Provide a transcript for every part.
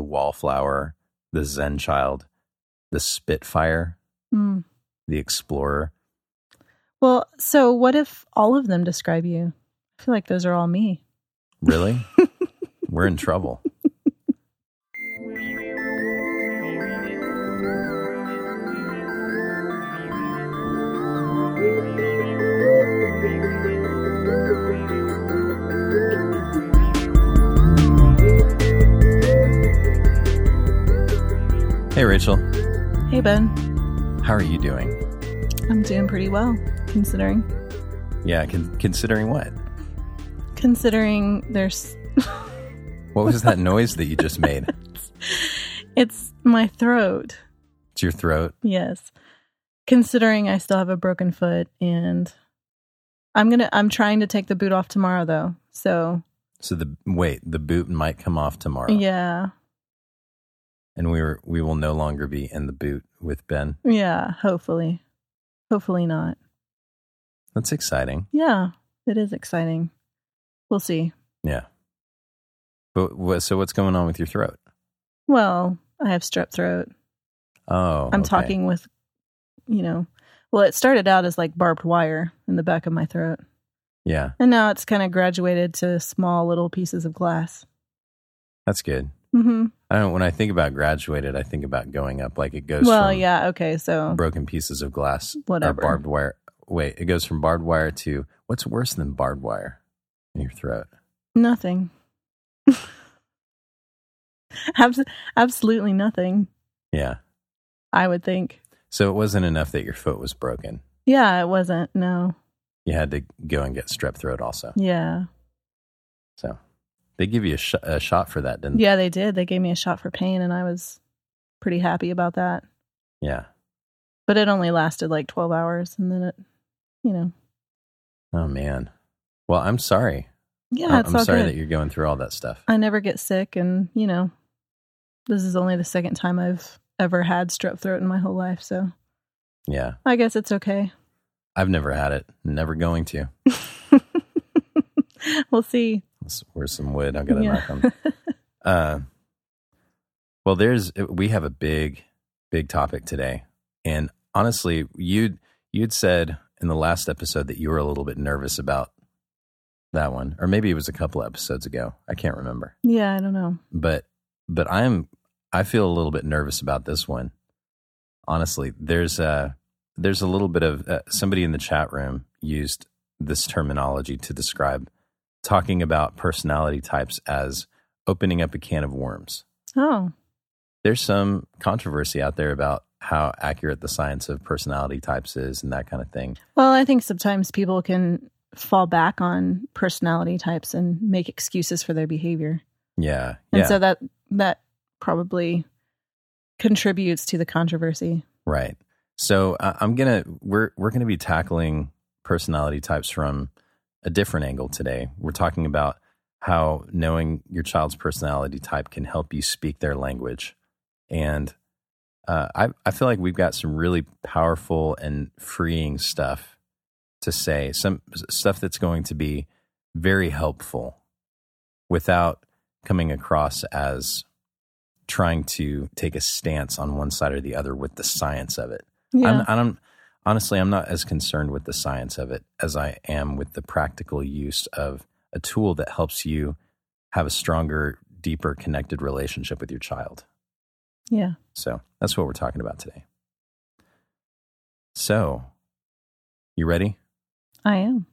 the wallflower, the Zen child, the Spitfire, Mm. the Explorer. Well, so what if all of them describe you? I feel like those are all me. Really? We're in trouble. Hey, Rachel. Hey, Ben. How are you doing? I'm doing pretty well, considering. Yeah, con- considering what? Considering there's. What was that noise that you just made? It's my throat. It's your throat. Yes. Considering I still have a broken foot and I'm going to I'm trying to take the boot off tomorrow though. So, So the wait, the boot might come off tomorrow, yeah. And we were we will no longer be in the boot with Ben. Yeah, hopefully. Hopefully not. That's exciting. Yeah, it is exciting. We'll see. Yeah. But so what's going on with your throat? Well, I have strep throat. Oh, I'm okay. talking with, you know, well, it started out as like barbed wire in the back of my throat. Yeah, And now it's kind of graduated to small little pieces of glass. that's good. Hmm I don't. When I think about graduated, I think about going up. Like it goes. Well, from yeah, okay, so broken pieces of glass, or Whatever. barbed wire. Wait, it goes from barbed wire to what's worse than barbed wire in your throat? nothing. Abs- absolutely nothing, Yeah. I would think. So it wasn't enough that your foot was broken. Yeah, it wasn't. No. You had to go and get strep throat also. Yeah. So they give you a, sh- a shot for that, didn't Yeah, they did. They gave me a shot for pain, and I was pretty happy about that. Yeah. But it only lasted like 12 hours, and then it, you know. Oh man. Well, I'm sorry. Yeah, I'm, I'm sorry good. that you're going through all that stuff. I never get sick, and you know, this is only the second time I've ever had strep throat in my whole life, so Yeah. I guess it's okay. I've never had it. Never going to. we'll see. Where's some wood? I'm gonna Yeah. knock on. Uh, well, there's we have a big, big topic today, and honestly, you you'd said in the last episode that you were a little bit nervous about that one, or maybe it was a couple episodes ago. I can't remember, yeah, I don't know. but but I'm I feel a little bit nervous about this one. Honestly, there's a there's a little bit of uh, somebody in the chat room used this terminology to describe talking about personality types as opening up a can of worms. Oh, There's some controversy out there about how accurate the science of personality types is and that kind of thing. well, I think sometimes people can fall back on personality types and make excuses for their behavior, Yeah. and yeah. so that that probably contributes to the controversy. Right. So uh, I'm gonna we're we're gonna be tackling personality types from a different angle today. We're talking about how knowing your child's personality type can help you speak their language, and uh, I I feel like we've got some really powerful and freeing stuff to say. Some stuff that's going to be very helpful without coming across as trying to take a stance on one side or the other with the science of it. Yeah, I'm, I'm honestly, I'm not as concerned with the science of it as I am with the practical use of a tool that helps you have a stronger, deeper, connected relationship with your child. yeah. So that's what we're talking about today. So, you ready? I am.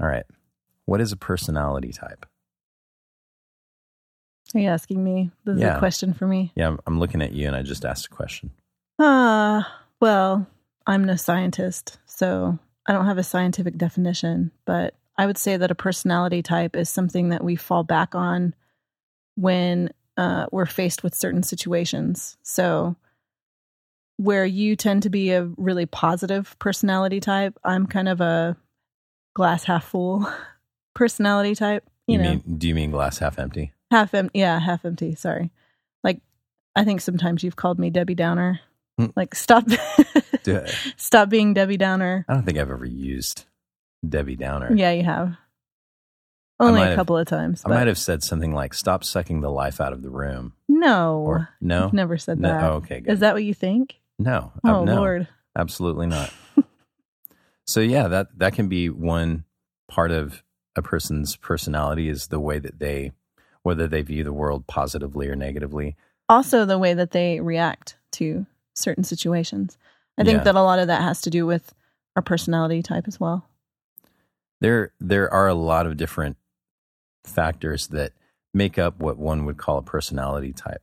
All right. What is a personality type? Are you asking me? This is Yeah. a question for me. Yeah, I'm, I'm looking at you and I just asked a question. Ah, well, I'm no scientist, so I don't have a scientific definition, but I would say that a personality type is something that we fall back on when uh, we're faced with certain situations. So, where you tend to be a really positive personality type, I'm kind of a glass half full personality type. You, You know, mean, do you mean glass half empty? half empty. Yeah, half empty. Sorry. Like, I think sometimes you've called me Debbie Downer. Hmm. Like, stop, stop being Debbie Downer. I don't think I've ever used Debbie Downer. Yeah, you have. Only a have- couple of times. I but might have said something like "Stop sucking the life out of the room." no. Or no, I've never said no. that. Oh, okay, good. Is that what you think? no, Oh no, Lord. absolutely not. so yeah, that that can be one part of a person's personality is the way that they, whether they view the world positively or negatively. Also, the way that they react to certain situations. I think Yeah. that a lot of that has to do with our personality type as well. There there are a lot of different factors that make up what one would call a personality type.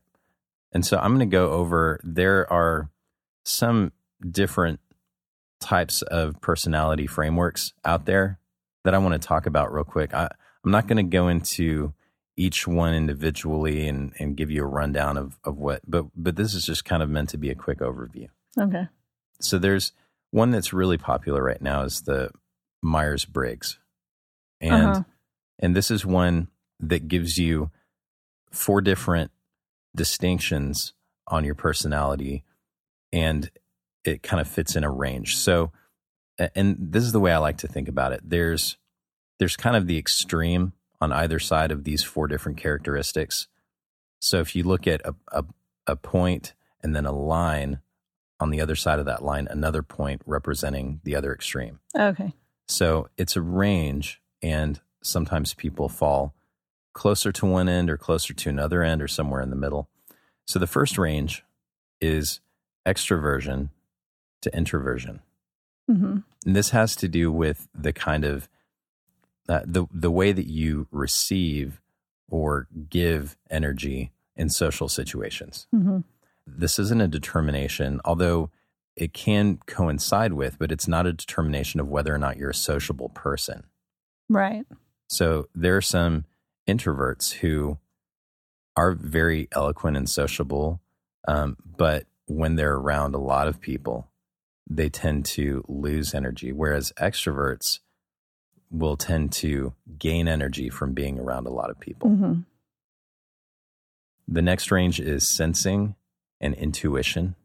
And so I'm going to go over there are some different types of personality frameworks out there that I want to talk about real quick. I, I'm not going to go into each one individually and, and give you a rundown of, of what, but, but this is just kind of meant to be a quick overview. Okay. So there's one that's really popular right now is the Myers Briggs. And Uh-huh. and this is one that gives you four different distinctions on your personality and it kind of fits in a range. So and this is the way I like to think about it. There's there's kind of the extreme on either side of these four different characteristics. So if you look at a, a, a point and then a line on the other side of that line, another point representing the other extreme. Okay. So it's a range, and sometimes people fall closer to one end or closer to another end or somewhere in the middle. So the first range is extroversion to introversion. hmm And this has to do with the kind of uh, the the way that you receive or give energy in social situations. hmm This isn't a determination, although it can coincide with, but it's not a determination of whether or not you're a sociable person. Right. So there are some introverts who are very eloquent and sociable, um, but when they're around a lot of people, they tend to lose energy. Whereas extroverts will tend to gain energy from being around a lot of people. hmm The next range is sensing and intuition.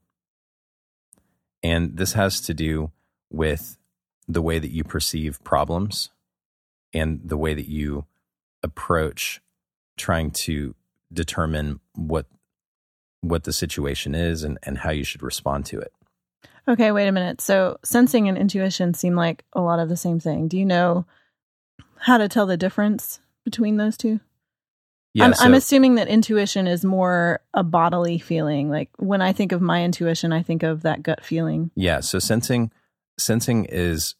And this has to do with the way that you perceive problems and the way that you approach trying to determine what what the situation is and, and how you should respond to it. Okay, wait a minute. So sensing and intuition seem like a lot of the same thing. Do you know how to tell the difference between those two? I'm, I'm assuming that intuition is more a bodily feeling. Like when I think of my intuition, I think of that gut feeling. Yeah, so sensing sensing is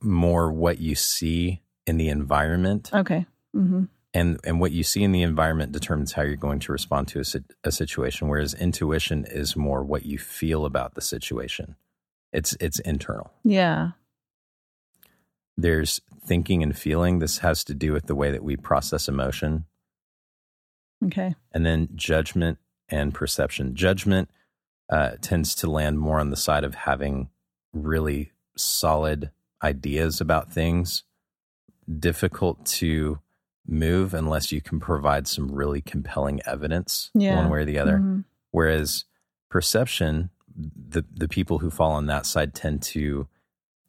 more what you see in the environment Okay. hmm and and what you see in the environment determines how you're going to respond to a, a situation whereas intuition is more what you feel about the situation. It's it's internal. Yeah. there's thinking and feeling. This has to do with the way that we process emotion. Okay. and then judgment and perception. Judgment uh, tends to land more on the side of having really solid ideas about things. Difficult to move unless you can provide some really compelling evidence Yeah. one way or the other Mhm. whereas perception the the people who fall on that side tend to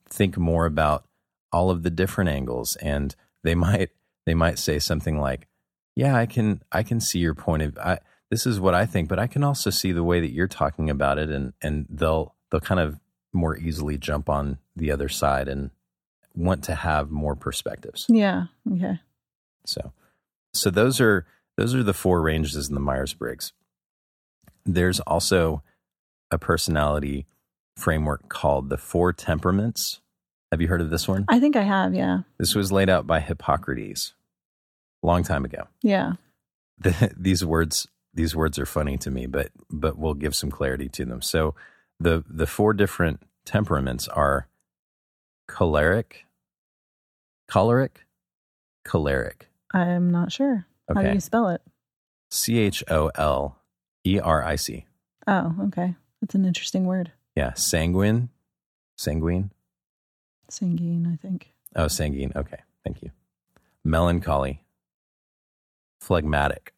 think more about all of the different angles and they might they might say something like yeah i can i can see your point of I, this is what i think but i can also see the way that you're talking about it and and they'll they'll kind of more easily jump on the other side and want to have more perspectives Yeah. Okay. So, so those are those are the four ranges in the Myers Briggs. There's also a personality framework called the Four Temperaments. Have you heard of this one? I think I have. Yeah. This was laid out by Hippocrates a long time ago. Yeah. The, these words these words are funny to me, but but we'll give some clarity to them. So the the four different temperaments are choleric, choleric, choleric. I'm not sure. How do you spell it? C H O L E R I C. Oh, okay. That's an interesting word. Yeah, sanguine, sanguine. Sanguine, I think. Oh, sanguine. Okay, thank you. Melancholy, phlegmatic.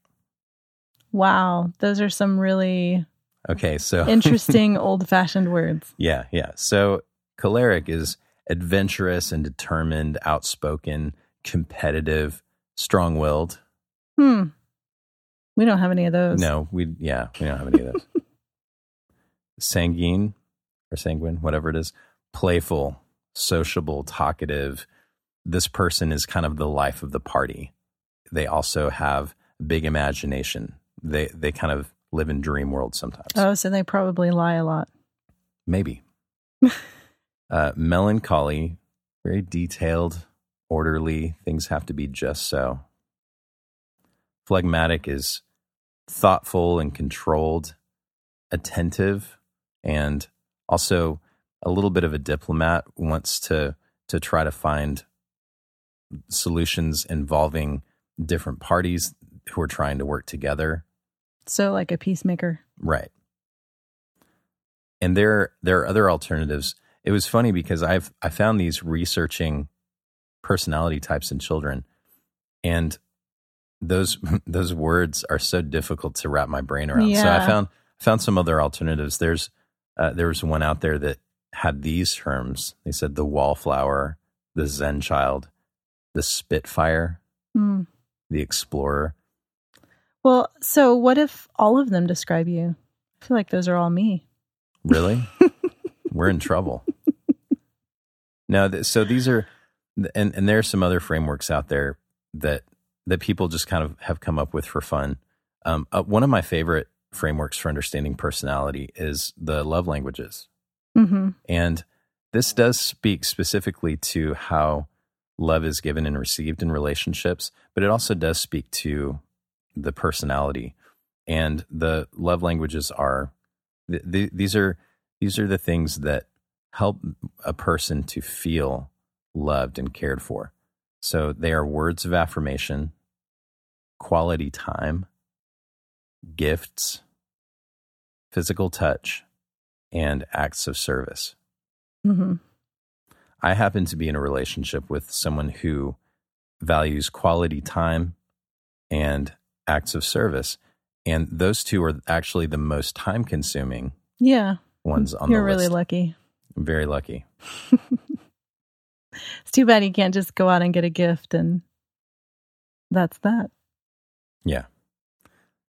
Wow. Those are some really Okay, so interesting old fashioned words. yeah, yeah. So choleric is adventurous and determined, outspoken, competitive, strong willed. Hmm. We don't have any of those. No, we yeah, we don't have any of those. Sanguine or sanguine, whatever it is, playful, sociable, talkative. This person is kind of the life of the party. They also have big imagination. They they kind of live in dream world sometimes. Oh, so they probably lie a lot. Maybe. uh, melancholy, very detailed, orderly. Things have to be just so. Phlegmatic is thoughtful and controlled, attentive, and also a little bit of a diplomat. Wants to to try to find solutions involving different parties who are trying to work together. So, like a peacemaker. Right. And there there are other alternatives. It was funny because I've I found these researching personality types in children and those those words are so difficult to wrap my brain around. Yeah. So I found found some other alternatives. There's uh, there was one out there that had these terms. They said the wallflower, the Zen child, the Spitfire, Hmm. the explorer. Well, so what if all of them describe you? I feel like those are all me. Really? We're in trouble. No, th- so these are, and and there are some other frameworks out there that that people just kind of have come up with for fun. Um, uh, one of my favorite frameworks for understanding personality is the love languages, hmm and this does speak specifically to how love is given and received in relationships, but it also does speak to the personality. And the love languages are th- th- these are these are the things that help a person to feel loved and cared for. So they are words of affirmation, quality time, gifts, physical touch, and acts of service. hmm I happen to be in a relationship with someone who values quality time and acts of service. And those two are actually the most time consuming Yeah. ones on You're really list. lucky. I'm very lucky. It's too bad you can't just go out and get a gift and that's that. Yeah.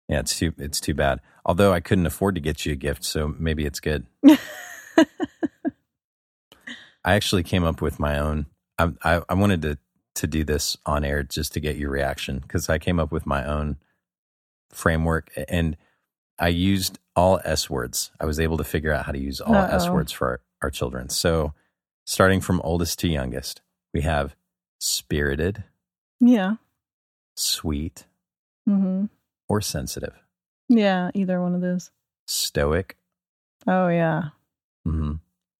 Yeah, it's too it's too bad. Although I couldn't afford to get you a gift, so maybe it's good. I actually came up with my own. I I, I wanted to to do this on air just to get your reaction because I came up with my own framework and I used all S words. I was able to figure out how to use all S words for our, our children. So, starting from oldest to youngest, we have spirited, Yeah. sweet, hmm or sensitive, Yeah. Either one of those. stoic. Oh, yeah. hmm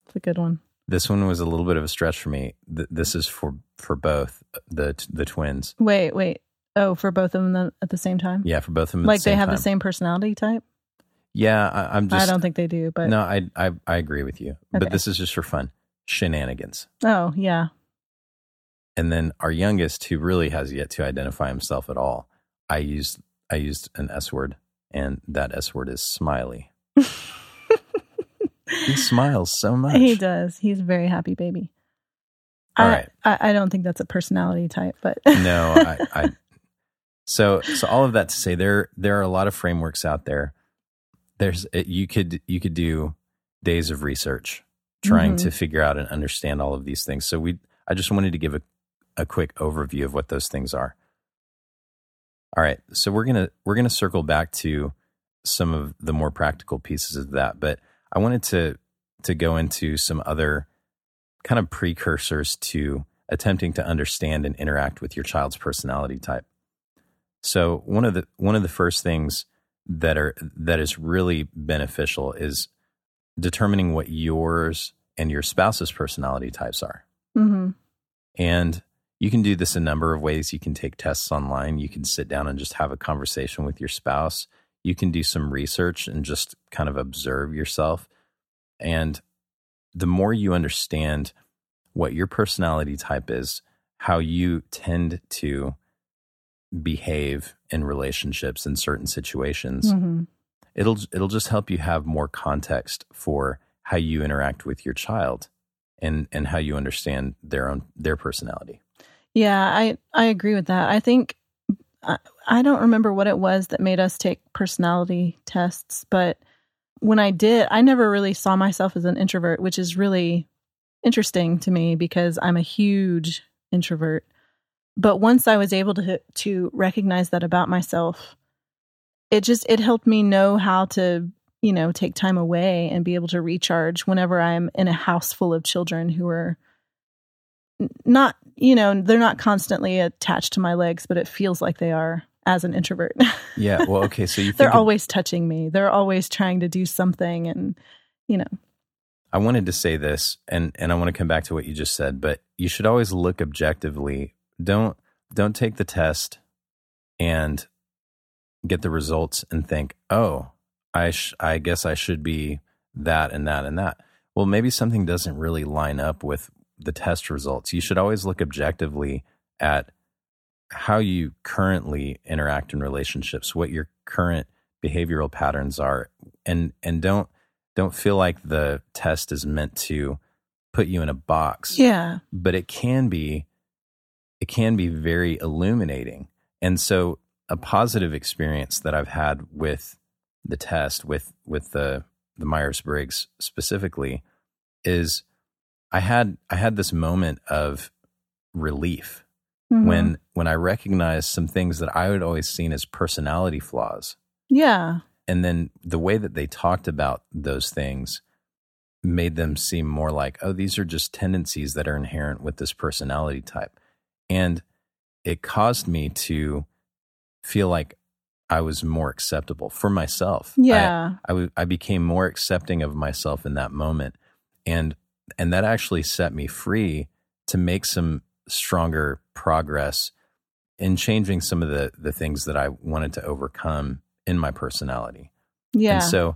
It's a good one. This one was a little bit of a stretch for me. Th- This is for for both the the twins. Wait, wait. Oh, for both of them at the same time? Yeah, for both of them. at like the they have time. the same personality type? Yeah, I, I'm just. I don't think they do, but no, I, I I agree with you, but this is just for fun. Shenanigans, oh, yeah. and then our youngest, who really has yet to identify himself at all, I used I used an S word, and that S word is smiley. He smiles so much. He does. He's a very happy baby. All I, right. I, I don't think that's a personality type, but no, I, I so so all of that to say there there are a lot of frameworks out there. There's you could you could do days of research trying Mhm. to figure out and understand all of these things. So we I just wanted to give a a quick overview of what those things are. All right, so we're gonna we're gonna circle back to some of the more practical pieces of that, but I wanted to to go into some other kind of precursors to attempting to understand and interact with your child's personality type. So one of the one of the first things that are that is really beneficial is determining what yours and your spouse's personality types are. hmm And you can do this a number of ways. You can take tests online. You can sit down and just have a conversation with your spouse. You can do some research and just kind of observe yourself. And the more you understand what your personality type is, how you tend to behave in relationships in certain situations, hmm it'll it'll just help you have more context for how you interact with your child and and how you understand their own their personality. Yeah, I I agree with that. I think I, I don't remember what it was that made us take personality tests, but when I did, I never really saw myself as an introvert, which is really interesting to me because I'm a huge introvert. But once I was able to to recognize that about myself, it just it helped me know how to, you know, take time away and be able to recharge whenever I'm in a house full of children who are not, you know, they're not constantly attached to my legs, but it feels like they are as an introvert. Yeah. Well, okay. So you they're of, always touching me. They're always trying to do something and you know. I wanted to say this and and I want to come back to what you just said, but you should always look objectively. Don't don't take the test and get the results and think, "Oh, I sh- I guess I should be that and that and that." Well, maybe something doesn't really line up with the test results. You should always look objectively at how you currently interact in relationships, what your current behavioral patterns are, and and don't don't feel like the test is meant to put you in a box. Yeah. But it can be it can be very illuminating. And so a positive experience that I've had with the test with with the the Myers-Briggs specifically is I had I had this moment of relief mm-hmm. when when I recognized some things that I had always seen as personality flaws. Yeah. And then the way that they talked about those things made them seem more like, oh, these are just tendencies that are inherent with this personality type. And it caused me to feel like I was more acceptable for myself. Yeah. I, I, w- I became more accepting of myself in that moment. And and that actually set me free to make some stronger progress in changing some of the the things that I wanted to overcome in my personality. Yeah. And so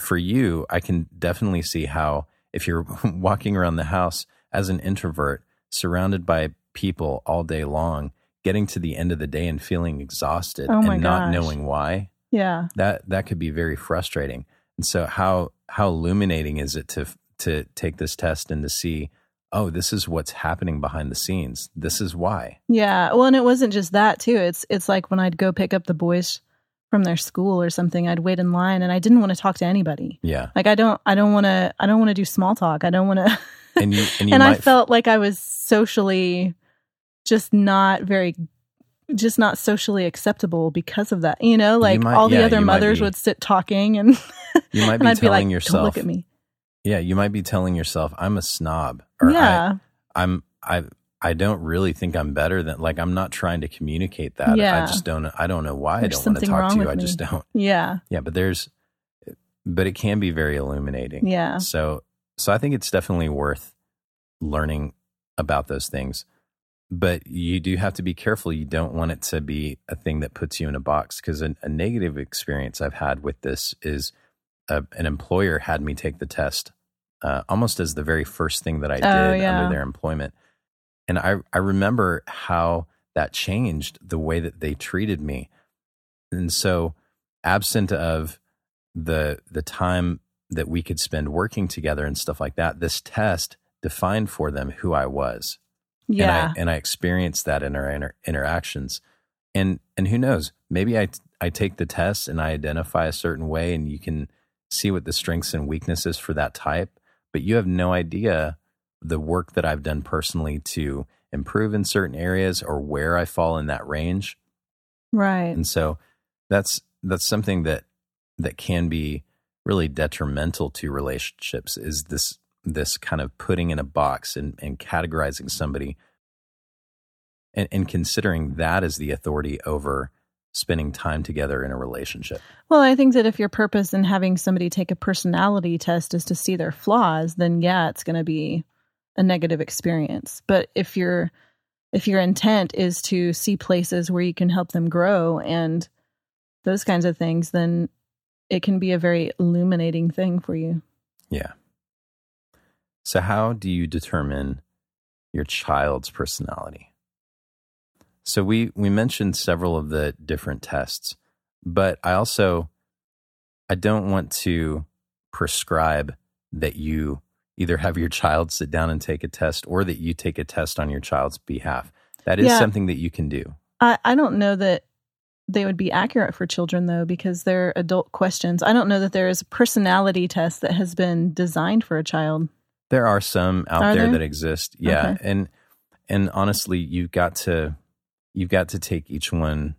for you, I can definitely see how if you're walking around the house as an introvert, surrounded by people all day long, getting to the end of the day and feeling exhausted oh and not gosh. knowing why. Yeah. That that could be very frustrating. And so how how illuminating is it to to take this test and to see oh, this is what's happening behind the scenes. This is why. Yeah. Well, and it wasn't just that too. It's it's like when I'd go pick up the boys from their school or something, I'd wait in line and I didn't want to talk to anybody. Yeah. Like I don't I don't want to I don't want to do small talk. I don't want to And you and, you and I felt like I was socially just not very just not socially acceptable because of that. You know, like might- all the yeah, other mothers be- would sit talking and you might be I'd be telling like, yourself Don't look at me. Yeah, you might be telling yourself, I'm a snob. Or yeah. I, I'm I I don't really think I'm better than like I'm not trying to communicate that. Yeah. I just don't I don't know why There's I don't want to talk to you. I just me. don't. yeah. Yeah, but there's but it can be very illuminating. Yeah. So so I think it's definitely worth learning about those things. But you do have to be careful. You don't want it to be a thing that puts you in a box because a, a negative experience I've had with this is a, an employer had me take the test uh, almost as the very first thing that I did Oh, yeah. under their employment. And I, I remember how that changed the way that they treated me. And so, absent of the the time that we could spend working together and stuff like that, this test defined for them who I was Yeah. and I and I experienced that in our inter- interactions. And and who knows? Maybe I I take the test and I identify a certain way, and you can see what the strengths and weaknesses for that type. But you have no idea the work that I've done personally to improve in certain areas or where I fall in that range. right. And so that's that's something that that can be really detrimental to relationships is this this kind of putting in a box and, and categorizing somebody and, and considering that as the authority over spending time together in a relationship. Well, I think that if your purpose in having somebody take a personality test is to see their flaws, then yeah, it's going to be a negative experience. But if your if your intent is to see places where you can help them grow and those kinds of things, then it can be a very illuminating thing for you. Yeah. So how do you determine your child's personality? So we we mentioned several of the different tests, but I also I don't want to prescribe that you either have your child sit down and take a test or that you take a test on your child's behalf. That is Yeah. something that you can do. I, I don't know that they would be accurate for children though because they're adult questions. I don't know that there is a personality test that has been designed for a child. There are some out Are there, there? that exist. Yeah. Okay. And and honestly, you've got to you've got to take each one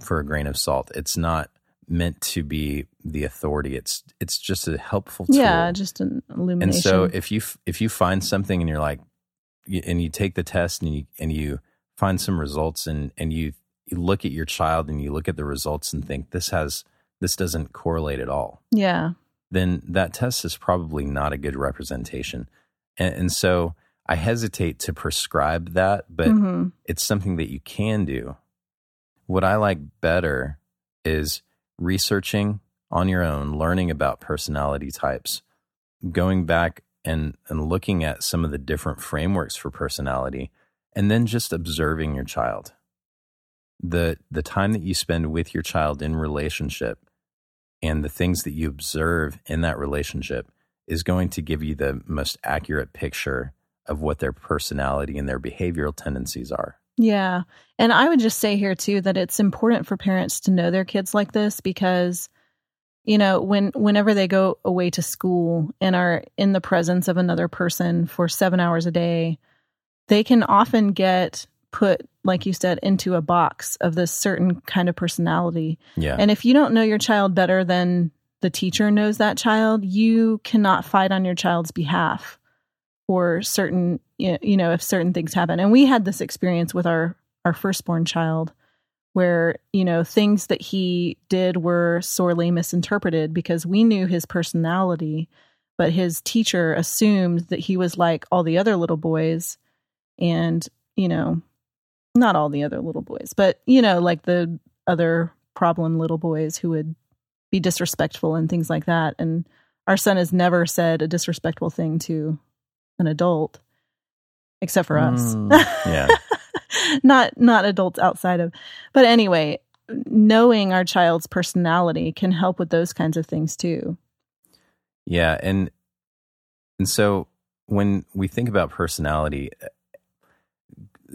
for a grain of salt. It's not meant to be the authority. It's it's just a helpful tool. Yeah, just an illumination. and so if you if you find something and you're like and you take the test and you and you find some results and and you you look at your child and you look at the results and think this has this doesn't correlate at all yeah, then that test is probably not a good representation. And, and so i hesitate to prescribe that but Mhm. it's something that you can do. What i like better is researching on your own learning about personality types going back and and looking at some of the different frameworks for personality and then just observing your child. The the time that you spend with your child in relationship and the things that you observe in that relationship is going to give you the most accurate picture of what their personality and their behavioral tendencies are yeah. And I would just say here too that it's important for parents to know their kids like this because you know when whenever they go away to school and are in the presence of another person for 7 hours a day they can often get put like you said into a box of this certain kind of personality yeah And if you don't know your child better than the teacher knows that child, you cannot fight on your child's behalf for certain, you know, if certain things happen. And we had this experience with our our firstborn child where, you know, things that he did were sorely misinterpreted because we knew his personality, but his teacher assumed that he was like all the other little boys and, you know, not all the other little boys, but you know, like the other problem little boys who would be disrespectful and things like that. And our son has never said a disrespectful thing to an adult except for us. Mm, yeah not not adults outside of. But anyway, knowing our child's personality can help with those kinds of things too. Yeah, and and so when we think about personality,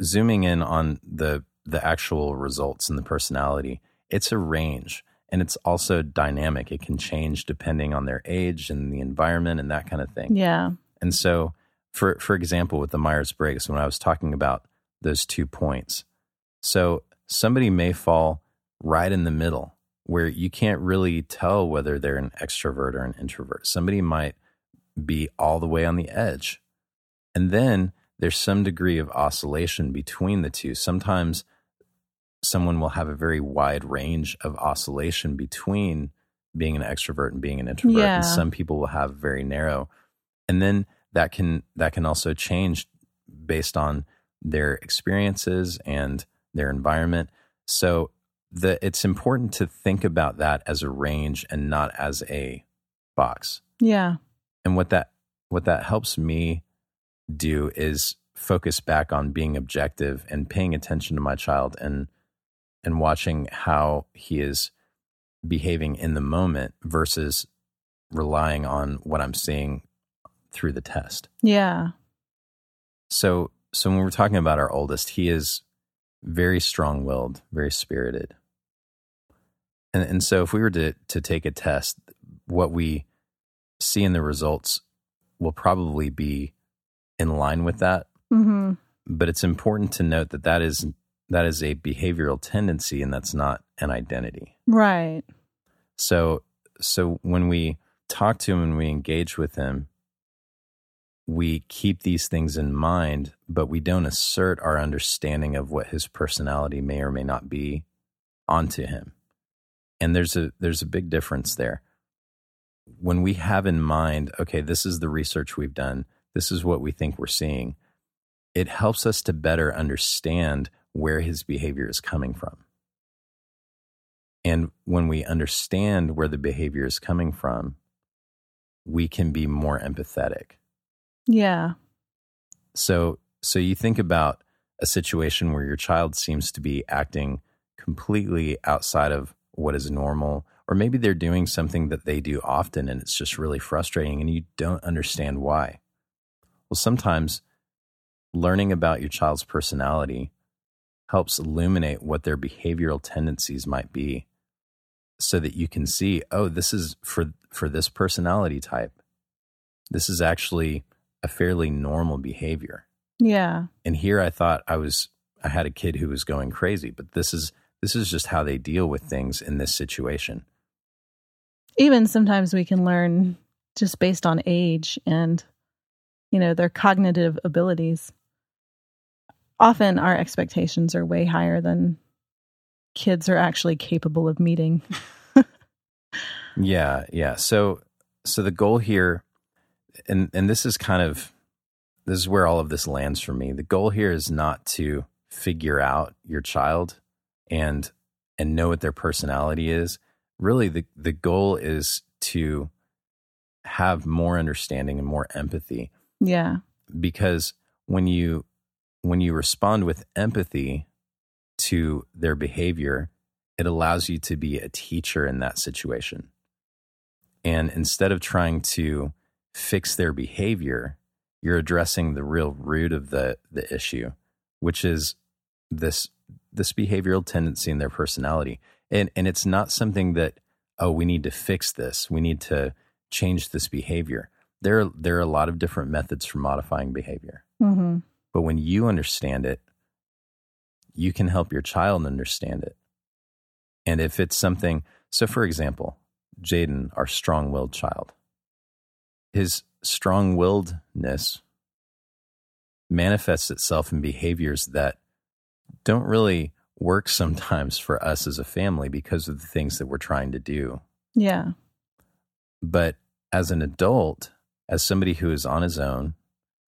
zooming in on the the actual results and the personality, it's a range and it's also dynamic. It can change depending on their age and the environment and that kind of thing. Yeah. And so, for for example, with the Myers Briggs, when I was talking about those two points, so somebody may fall right in the middle where you can't really tell whether they're an extrovert or an introvert. Somebody might be all the way on the edge. And then there's some degree of oscillation between the two. Sometimes someone will have a very wide range of oscillation between being an extrovert and being an introvert. Yeah. And some people will have very narrow. And then that can that can also change based on their experiences and their environment. So the it's important to think about that as a range and not as a box. Yeah. And what that what that helps me do is focus back on being objective and paying attention to my child and and watching how he is behaving in the moment versus relying on what I'm seeing through the test. Yeah. So so when we're talking about our oldest, he is very strong-willed, very spirited. And and so if we were to to take a test, what we see in the results will probably be in line with that, hmm but it's important to note that that is that is a behavioral tendency and that's not an identity. Right. So so when we talk to him and we engage with him, we keep these things in mind, but we don't assert our understanding of what his personality may or may not be onto him. And there's a there's a big difference there. When we have in mind, okay, this is the research we've done, this is what we think we're seeing, it helps us to better understand where his behavior is coming from. And when we understand where the behavior is coming from, we can be more empathetic. Yeah. So so you think about a situation where your child seems to be acting completely outside of what is normal or maybe they're doing something that they do often and it's just really frustrating and you don't understand why. Well, sometimes learning about your child's personality helps illuminate what their behavioral tendencies might be so that you can see, oh, this is for for this personality type. This is actually a fairly normal behavior. Yeah. And here I thought I was I had a kid who was going crazy, but this is this is just how they deal with things in this situation. Even sometimes we can learn just based on age and you know their cognitive abilities. Often our expectations are way higher than kids are actually capable of meeting. yeah, yeah. So so the goal here and and this is kind of this is where all of this lands for me. The goal here is not to figure out your child and and know what their personality is. Really the the goal is to have more understanding and more empathy. Yeah. Because when you when you respond with empathy to their behavior, it allows you to be a teacher in that situation. And instead of trying to fix their behavior, you're addressing the real root of the the issue, which is this this behavioral tendency in their personality. And and it's not something that oh we need to fix this. We need to change this behavior. There there are a lot of different methods for modifying behavior. Mm-hmm. But when you understand it, you can help your child understand it. And if it's something, so for example, Jaden, our strong willed child, his strong willedness manifests itself in behaviors that don't really work sometimes for us as a family because of the things that we're trying to do. Yeah. But as an adult, as somebody who is on his own,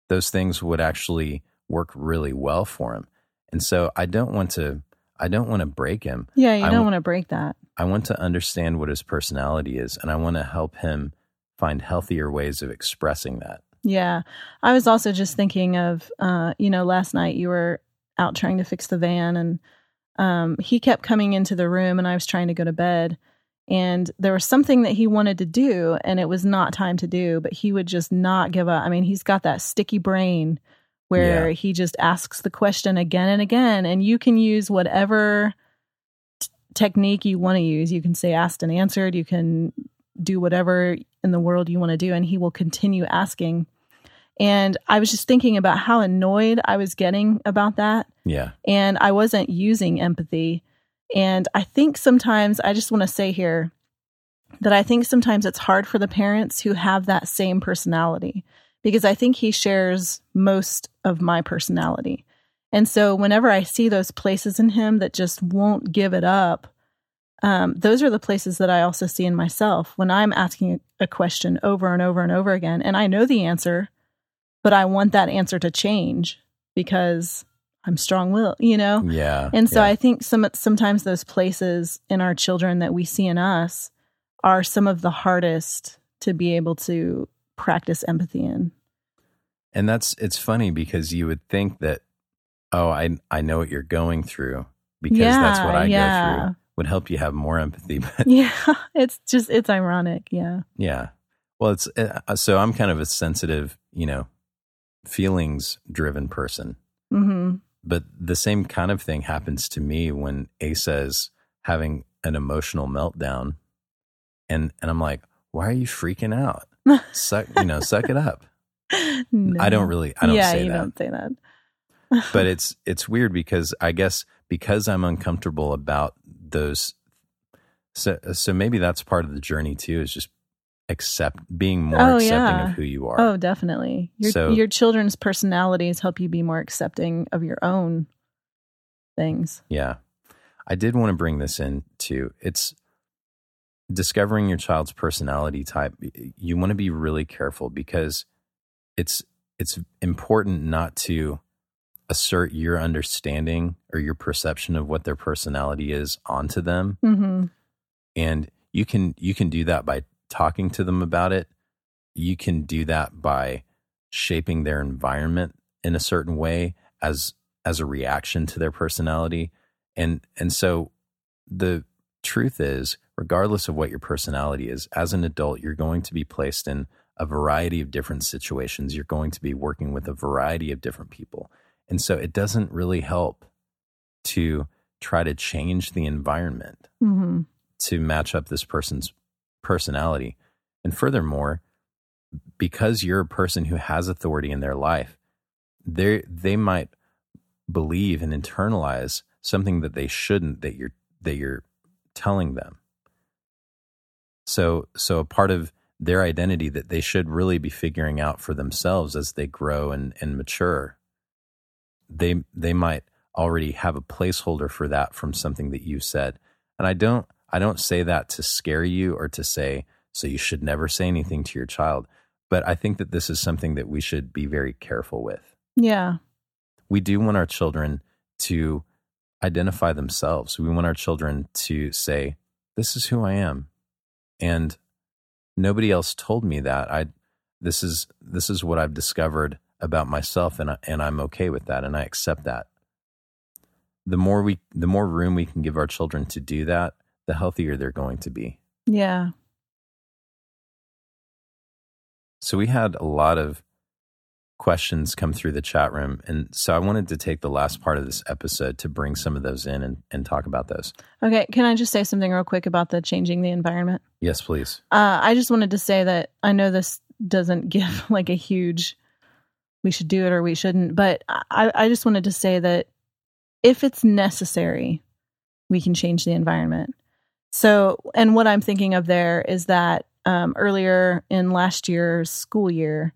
those things would actually work really well for him. And so I don't want to I don't want to break him. Yeah, you I don't w- want to break that. I want to understand what his personality is and I want to help him find healthier ways of expressing that. Yeah. I was also just thinking of, uh, you know, last night you were out trying to fix the van and um, he kept coming into the room and I was trying to go to bed. And there was something that he wanted to do and it was not time to do, but he would just not give up. I mean, he's got that sticky brain where Yeah. he just asks the question again and again. And you can use whatever t- technique you want to use. You can say asked and answered. You can do whatever in the world you want to do, and he will continue asking. And I was just thinking about how annoyed I was getting about that. Yeah. And I wasn't using empathy. And I think sometimes, I just want to say here that I think sometimes it's hard for the parents who have that same personality because I think he shares most of my personality. And so whenever I see those places in him that just won't give it up, um, those are the places that I also see in myself when I'm asking a question over and over and over again. And I know the answer, but I want that answer to change because I'm strong will, you know? Yeah. And so yeah. I think some sometimes those places in our children that we see in us are some of the hardest to be able to practice empathy in. And that's it's funny because you would think that oh, I I know what you're going through because that's what Yeah, I go through would help you have more empathy. But Yeah, it's just it's ironic. Yeah. yeah. Well, it's uh, so I'm kind of a sensitive, you know, feelings driven person. But the same kind of thing happens to me when Asa is having an emotional meltdown and and I'm like, "Why are you freaking out? Suck, you know, suck it up." I don't really I don't yeah, say you that. don't say that. but it's it's weird because I guess because I'm uncomfortable about those so so maybe that's part of the journey too is just accept being more Oh, accepting yeah. of who you are. Oh, definitely. Your So- your children's personalities help you be more accepting of your own things. Yeah. I did want to bring this in too. It's discovering your child's personality type. You want to be really careful because it's it's important not to assert your understanding or your perception of what their personality is onto them. hmm and you can you can do that by talking to them about it you can do that by shaping their environment in a certain way as as a reaction to their personality. And and so the truth is regardless of what your personality is as an adult you're going to be placed in a variety of different situations. You're going to be working with a variety of different people. And so it doesn't really help to try to change the environment hmm to match up this person's personality. And furthermore, because you're a person who has authority in their life, they they might believe and internalize something that they shouldn't that you're that you're telling them. So so a part of their identity that they should really be figuring out for themselves as they grow and, and mature. They they might already have a placeholder for that from something that you said. And I don't I don't say that to scare you or to say so you should never say anything to your child. But I think that this is something that we should be very careful with. Yeah. We do want our children to identify themselves. We want our children to say, This is who I am. And nobody else told me that. I this is this is what I've discovered about myself and I, and I'm okay with that and I accept that. The more we the more room we can give our children to do that, the healthier they're going to be. Yeah. So we had a lot of questions come through the chat room. And so I wanted to take the last part of this episode to bring some of those in and, and talk about those. Okay. Can I just say something real quick about the changing the environment? Yes, please. Uh, I just wanted to say that I know this doesn't give like a huge we should do it or we shouldn't, but I, I just wanted to say that if it's necessary, we can change the environment. So, and what I'm thinking of there is that um, earlier in last year's school year,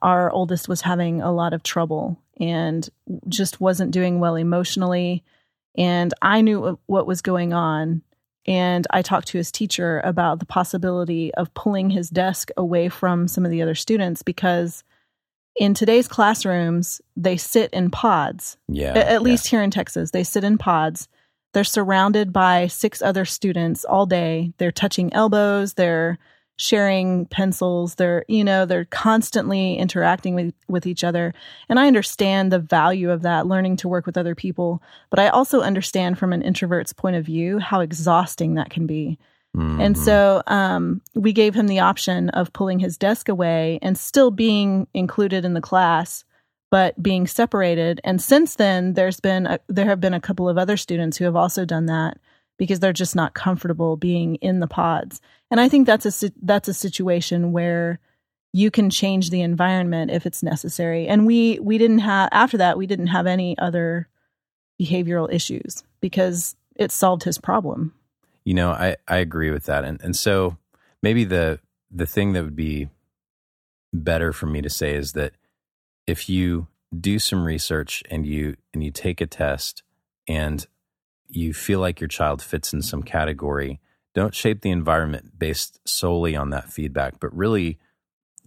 our oldest was having a lot of trouble and just wasn't doing well emotionally. And I knew what was going on. And I talked to his teacher about the possibility of pulling his desk away from some of the other students because in today's classrooms, they sit in pods. Yeah. At yeah. least here in Texas, they sit in pods. They're surrounded by six other students all day. They're touching elbows. They're sharing pencils. They're, you know, they're constantly interacting with, with each other. And I understand the value of that, learning to work with other people. But I also understand from an introvert's point of view how exhausting that can be. And Mhm. so um, we gave him the option of pulling his desk away and still being included in the class, but being separated. And since then, there's been a, there have been a couple of other students who have also done that because they're just not comfortable being in the pods. And I think that's a that's a situation where you can change the environment if it's necessary. And we we didn't have after that we didn't have any other behavioral issues because it solved his problem. You know, I, I agree with that. And and so maybe the the thing that would be better for me to say is that if you do some research and you and you take a test and you feel like your child fits in some category, don't shape the environment based solely on that feedback, but really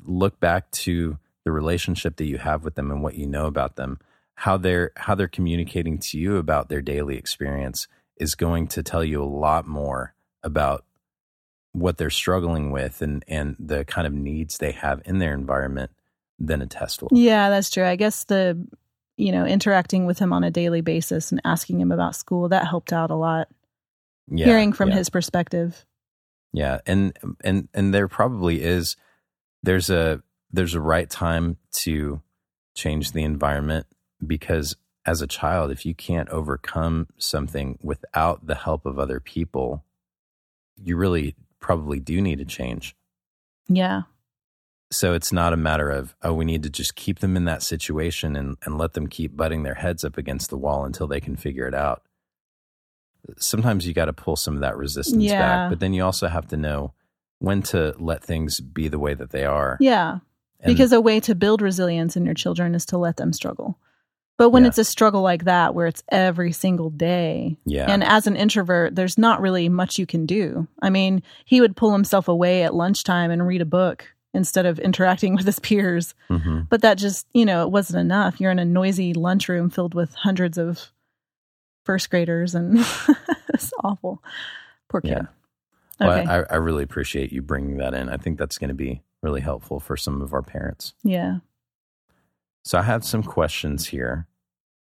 look back to the relationship that you have with them and what you know about them. How they're how they're communicating to you about their daily experience is going to tell you a lot more about what they're struggling with and and the kind of needs they have in their environment than a test will. Yeah, that's true. I guess the you know interacting with him on a daily basis and asking him about school that helped out a lot. Yeah, Hearing from yeah. his perspective. Yeah, and and and there probably is there's a there's a right time to change the environment because as a child if you can't overcome something without the help of other people you really probably do need to change. Yeah. So it's not a matter of oh we need to just keep them in that situation and and let them keep butting their heads up against the wall until they can figure it out. Sometimes you got to pull some of that resistance Yeah. back, but then you also have to know when to let things be the way that they are. Yeah. And- because a way to build resilience in your children is to let them struggle. But when Yeah. it's a struggle like that, where it's every single day, yeah, and as an introvert, there's not really much you can do. I mean, he would pull himself away at lunchtime and read a book instead of interacting with his peers. hmm But that just, you know, it wasn't enough. You're in a noisy lunchroom filled with hundreds of first graders, and it's awful. Poor kid. Yeah. Well, Okay. I, I really appreciate you bringing that in. I think that's going to be really helpful for some of our parents. yeah. So I have some questions here,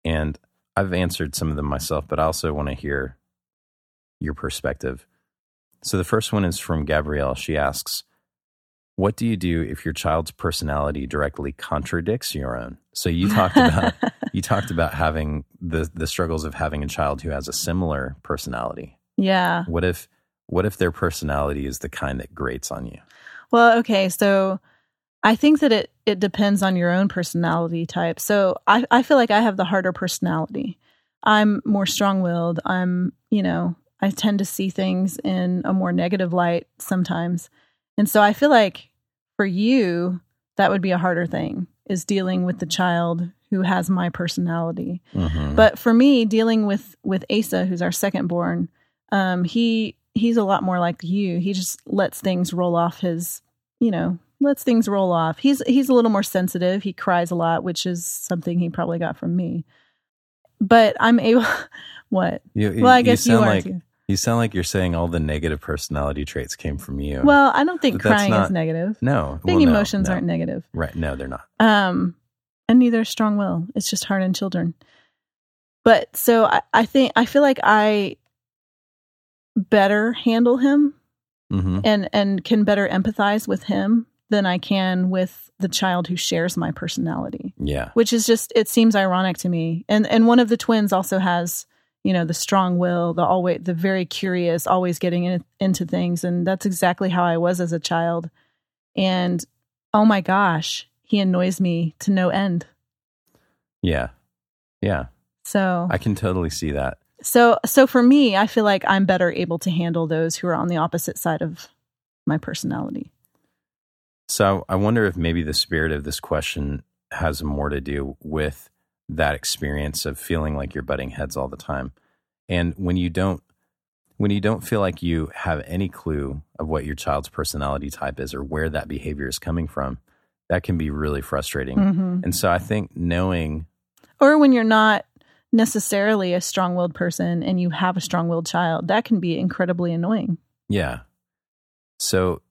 and I've answered some of them myself, but I also want to hear your perspective. So the first one is from Gabrielle. She asks, what do you do if your child's personality directly contradicts your own? So you talked about you talked about having the the struggles of having a child who has a similar personality. Yeah. What if what if their personality is the kind that grates on you? Well, okay, so I think that it it depends on your own personality type. So I I feel like I have the harder personality. I'm more strong-willed. I'm, you know, I tend to see things in a more negative light sometimes. And so I feel like for you that would be a harder thing is dealing with the child who has my personality. Mhm. But for me, dealing with with Asa, who's our second born, um, he he's a lot more like you. He just lets things roll off his, you know, lets things roll off. He's he's a little more sensitive. He cries a lot, which is something he probably got from me. But I'm able. what? you, Well, I guess you, sound are like too. You sound like you're saying all the negative personality traits came from you. Well, I don't think crying not- is negative. no, I think well, emotions no. aren't negative. right. No, they're not. Um, and neither is strong will. It's just hard in children. But so I, I think I feel like I better handle him hmm and and can better empathize with him than I can with the child who shares my personality. Yeah. Which is just it seems ironic to me. And and one of the twins also has, you know, the strong will, the always the very curious, always getting in, into things and that's exactly how I was as a child. And oh my gosh, he annoys me to no end. Yeah. Yeah. So I can totally see that. so so for me, I feel like I'm better able to handle those who are on the opposite side of my personality. So I wonder if maybe the spirit of this question has more to do with that experience of feeling like you're butting heads all the time. And when you don't when you don't feel like you have any clue of what your child's personality type is or where that behavior is coming from, that can be really frustrating. hmm And so I think knowing Or when you're not necessarily a strong-willed person and you have a strong-willed child, that can be incredibly annoying. Yeah. So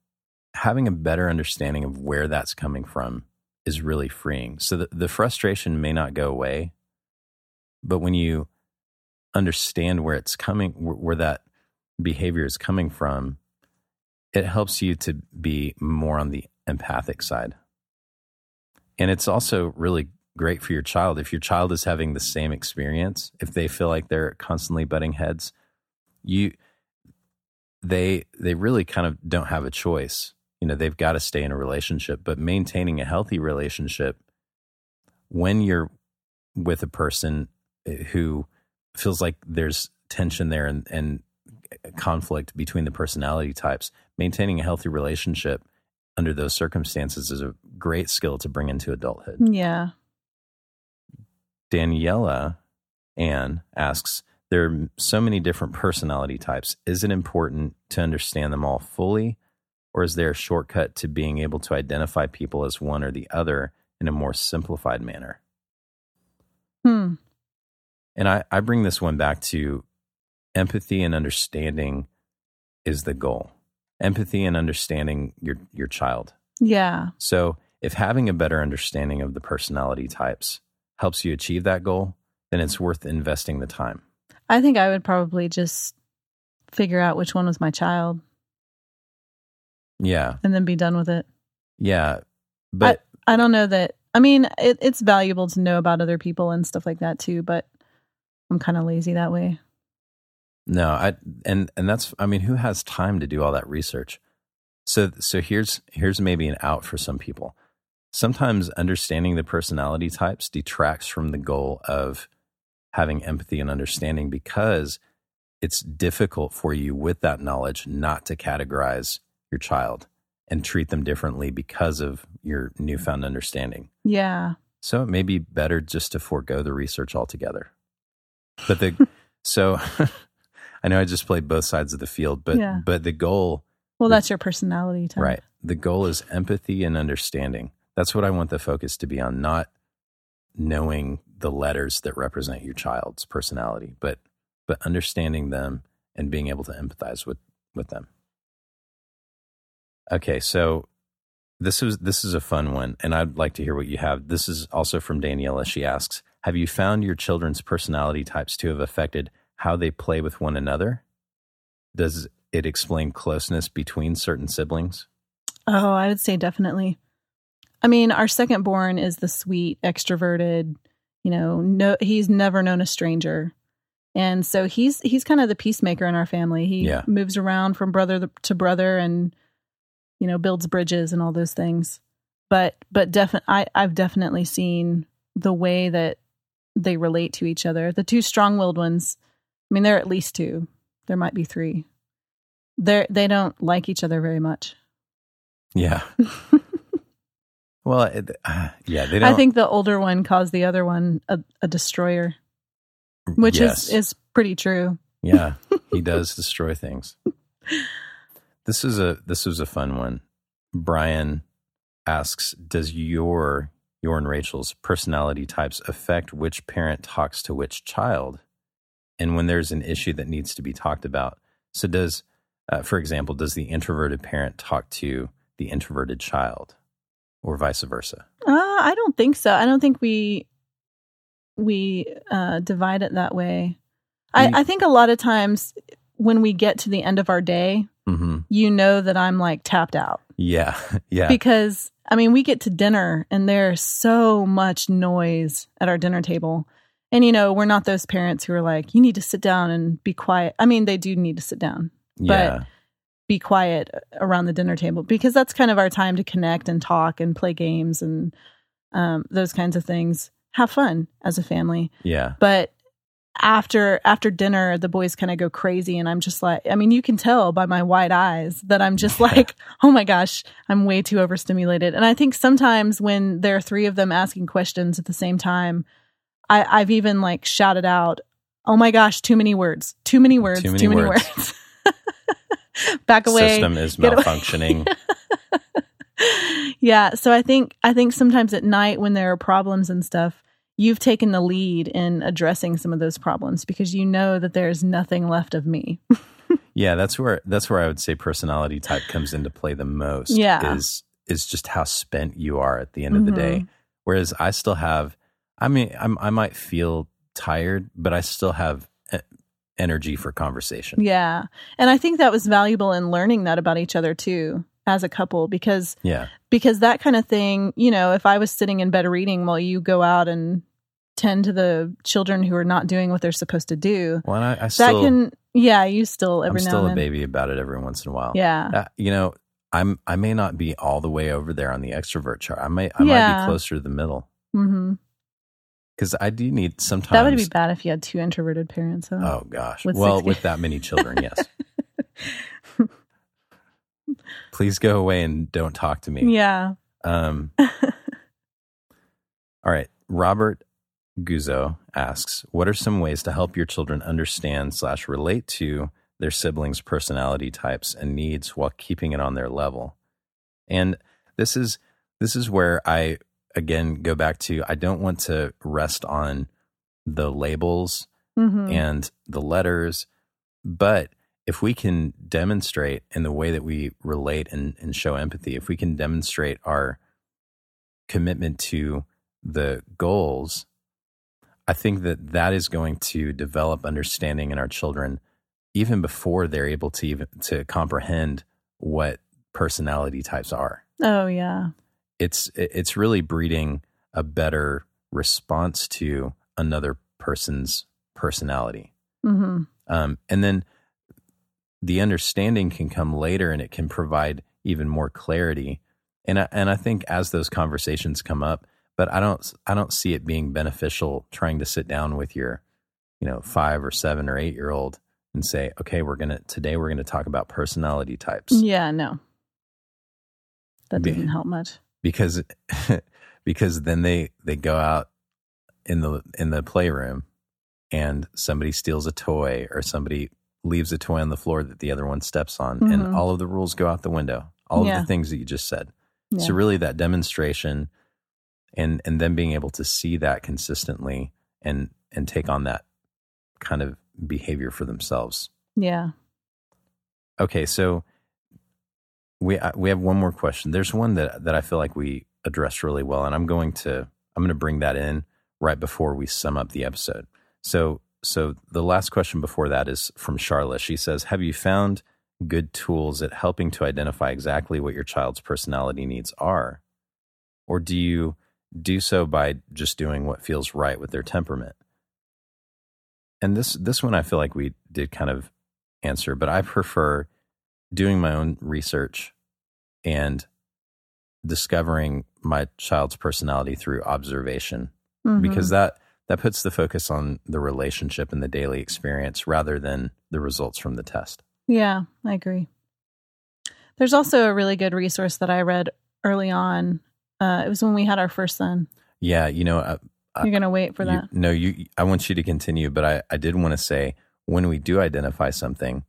having a better understanding of where that's coming from is really freeing. So the, the frustration may not go away, but when you understand where it's coming, where, where that behavior is coming from, it helps you to be more on the empathic side. And it's also really great for your child. If your child is having the same experience, if they feel like they're constantly butting heads, you they they really kind of don't have a choice. You know, they've got to stay in a relationship, but maintaining a healthy relationship when you're with a person eh, who feels like there's tension there and, and conflict between the personality types, maintaining a healthy relationship under those circumstances is a great skill to bring into adulthood. Yeah. Daniela Ann asks, there are so many different personality types. Is it important to understand them all fully, or is there a shortcut to being able to identify people as one or the other in a more simplified manner? Hmm. And I, I bring this one back to empathy and understanding is the goal. Empathy and understanding your your child. Yeah. So, if having a better understanding of the personality types helps you achieve that goal, then it's worth investing the time. I think I would probably just figure out which one was my child Yeah. and then be done with it. Yeah. But I don't know that. I mean, it, it's valuable to know about other people and stuff like that too, but I'm kind of lazy that way. no, I and and that's I mean, who has time to do all that research? So so here's here's maybe an out for some people. Sometimes understanding the personality types detracts from the goal of having empathy and understanding because it's difficult for you with that knowledge not to categorize your child and treat them differently because of your newfound understanding. Yeah. So it may be better just to forego the research altogether. But the so I know I just played both sides of the field, but Yeah. but the goal Well, that's your personality type. right. The goal is empathy and understanding. That's what I want the focus to be on, not knowing the letters that represent your child's personality, but but understanding them and being able to empathize with with them. Okay, so this is this is a fun one, and I'd like to hear what you have. This is also from Daniela. She asks, "Have you found your children's personality types to have affected how they play with one another? Does it explain closeness between certain siblings?" Oh, I would say definitely. I mean, our second born is the sweet, extroverted, you know, no he's never known a stranger. And so he's he's kind of the peacemaker in our family. He Yeah. moves around from brother to brother and you know, builds bridges and all those things. But but definitely I I've definitely seen the way that they relate to each other. The two strong-willed ones, I mean, there are at least two. There might be three. They they don't like each other very much. Yeah. well, it, uh, yeah, they don't. I think the older one caused the other one a, a destroyer, which yes. is is pretty true. yeah, he does destroy things. This is a this was a fun one. Brian asks, "Does your your and Rachel's personality types affect which parent talks to which child, and when there's an issue that needs to be talked about? So, does, uh, for example, does the introverted parent talk to the introverted child, or vice versa? Uh, I don't think so. I don't think we we uh, divide it that way. I, I think a lot of times when we get to the end of our day, hmm you know that I'm like tapped out Yeah, yeah, because I mean we get to dinner and there's so much noise at our dinner table. And you know, we're not those parents who are like, you need to sit down and be quiet. I mean, they do need to sit down, yeah, be quiet around the dinner table because that's kind of our time to connect and talk and play games and um, those kinds of things. Have fun as a family. yeah. But after after dinner, the boys kind of go crazy, and I'm just like, I mean, you can tell by my wide eyes that I'm just like, oh my gosh, I'm way too overstimulated. And I think sometimes when there are three of them asking questions at the same time, I, I've even like shouted out, "Oh my gosh, too many words, too many words, Too too many many, words. words." Back away. System is malfunctioning. yeah so i think i think sometimes at night when there are problems and stuff you've taken the lead in addressing some of those problems because you know that there's nothing left of me Yeah, that's where that's where I would say personality type comes into play the most. Yeah. is is just how spent you are at the end of the day. Mhm. Whereas I still have, I mean, I'm, I might feel tired, but I still have energy for conversation. yeah and i think that was valuable in learning that about each other too as a couple because Yeah, because that kind of thing you know if i was sitting in bed reading while you go out and tend to the children who are not doing what they're supposed to do well, I, I that still, can yeah you still I'm every now still a baby about it every once in a while. yeah Uh, you know, I'm I may not be all the way over there on the extrovert chart. I may I might be closer to the middle mm-hmm because I do need sometimes. that would be bad if you had two introverted parents huh? Oh gosh. With well, with that many children, yes. Please go away and don't talk to me. yeah Um, all right. Robert Guzzo asks, "What are some ways to help your children understand slash relate to their siblings' personality types and needs while keeping it on their level?" And this is this is where I again go back to I don't want to rest on the labels hmm and the letters. But if we can demonstrate in the way that we relate and, and show empathy, if we can demonstrate our commitment to the goals, I think that that is going to develop understanding in our children even before they're able to even to comprehend what personality types are. oh yeah It's it's really breeding a better response to another person's personality. hmm Um, and then the understanding can come later and it can provide even more clarity. And I, and I think as those conversations come up, but I don't I don't see it being beneficial trying to sit down with your, you know, five or seven or eight year old and say, okay, we're gonna today we're gonna talk about personality types. Yeah no. That Be- doesn't help much. because because then they they go out in the in the playroom and somebody steals a toy or somebody leaves a toy on the floor that the other one steps on Mhm. and all of the rules go out the window all Yeah. of the things that you just said yeah. so really that demonstration and and then being able to see that consistently and and take on that kind of behavior for themselves yeah Okay, so we I- we have one more question. There's one that that I feel like we addressed really well, and I'm going to I'm going to bring that in right before we sum up the episode. So so the last question before that is from Charlotte. She says, "Have you found good tools at helping to identify exactly what your child's personality needs are? Or do you do so by just doing what feels right with their temperament? And this this one I feel like we did kind of answer, but I prefer doing my own research and discovering my child's personality through observation mm-hmm. because that that puts the focus on the relationship and the daily experience rather than the results from the test. Yeah, I agree. There's also a really good resource that I read early on. Uh, it was when we had our first son. Yeah, you know, uh, you're going to wait for that. No, you. I want you to continue, but I, I did want to say when we do identify something,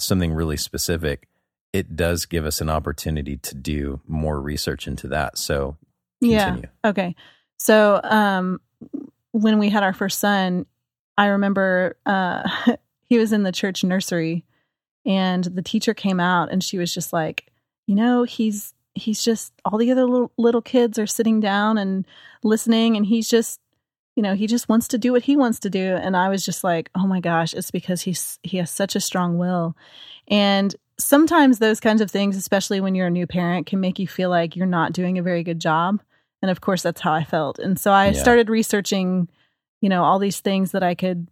something really specific, it does give us an opportunity to do more research into that. So, continue. yeah, okay. So, um, when we had our first son, I remember uh, he was in the church nursery, and the teacher came out, and she was just like, you know, he's he's just all the other little, little kids are sitting down and listening, and he's just you know he just wants to do what he wants to do. And i was just like oh my gosh it's because he's he has such a strong will. And sometimes those kinds of things especially when you're a new parent can make you feel like you're not doing a very good job and of course that's how i felt. And so i yeah. started researching you know all these things that i could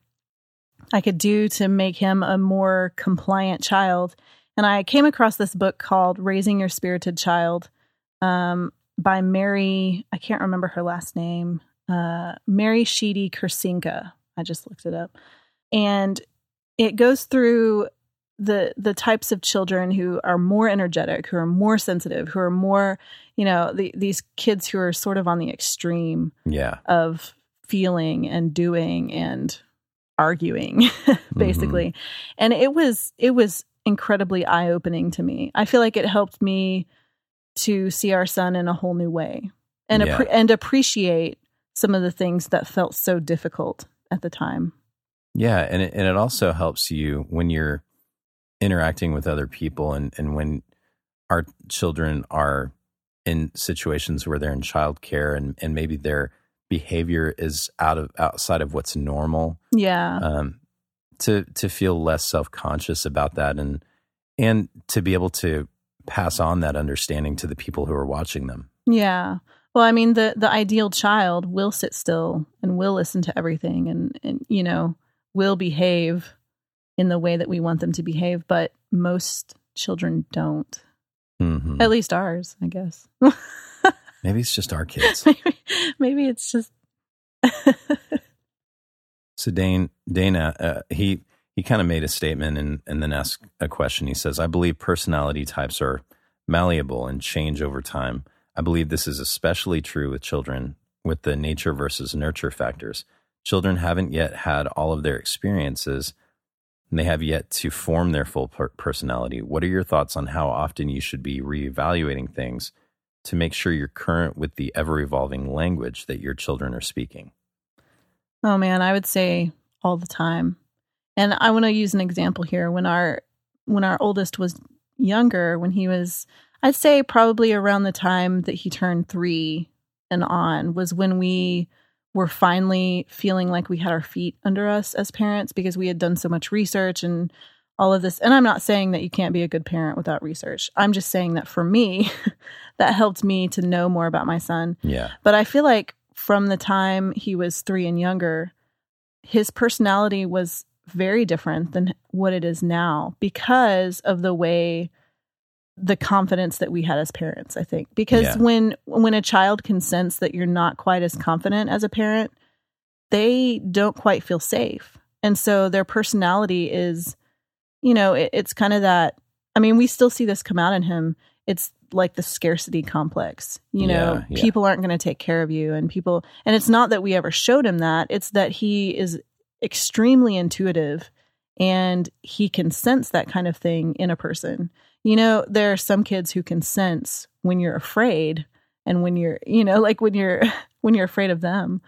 i could do to make him a more compliant child. And i came across this book called raising your spirited child um, by mary i can't remember her last name uh, mary sheedy Kurcinka i just looked it up. And it goes through the the types of children who are more energetic, who are more sensitive, who are more, you know, the, these kids who are sort of on the extreme yeah. of feeling and doing and arguing basically. Mm-hmm. And it was it was incredibly eye-opening to me. I feel like it helped me to see our son in a whole new way and yeah. and appreciate some of the things that felt so difficult at the time. Yeah, and it, and it also helps you when you're interacting with other people and, and when our children are in situations where they're in childcare and, and maybe their behavior is out of outside of what's normal. Yeah. Um, to to feel less self conscious about that and and to be able to pass on that understanding to the people who are watching them. Yeah. Well, I mean the the ideal child will sit still and will listen to everything and and you know, will behave in the way that we want them to behave, but most children don't. Mm-hmm. At least ours, I guess. maybe it's just our kids. maybe, maybe it's just. so Dane, Dana, uh, he he kind of made a statement and and then asked a question. He says, "I believe personality types are malleable and change over time. I believe this is especially true with children with the nature versus nurture factors. Children haven't yet had all of their experiences." And they have yet to form their full per- personality. What are your thoughts on how often you should be reevaluating things to make sure you're current with the ever evolving language that your children are speaking? Oh man, I would say all the time. And I want to use an example here. When our when our oldest was younger, when he was I'd say probably around the time that he turned 3 and on was when we were finally feeling like we had our feet under us as parents because we had done so much research and all of this. And I'm not saying that you can't be a good parent without research. I'm just saying that for me, that helped me to know more about my son. Yeah. But I feel like from the time he was three and younger, his personality was very different than what it is now because of the way the confidence that we had as parents i think. Because yeah. when when a child can sense that you're not quite as confident as a parent they don't quite feel safe. And so their personality is you know it, it's kind of that i mean we still see this come out in him. It's like the scarcity complex you know? yeah, yeah. people aren't going to take care of you and people and it's not that we ever showed him that. It's that he is extremely intuitive and he can sense that kind of thing in a person you know, there are some kids who can sense when you're afraid and when you're, you know, like when you're when you're afraid of them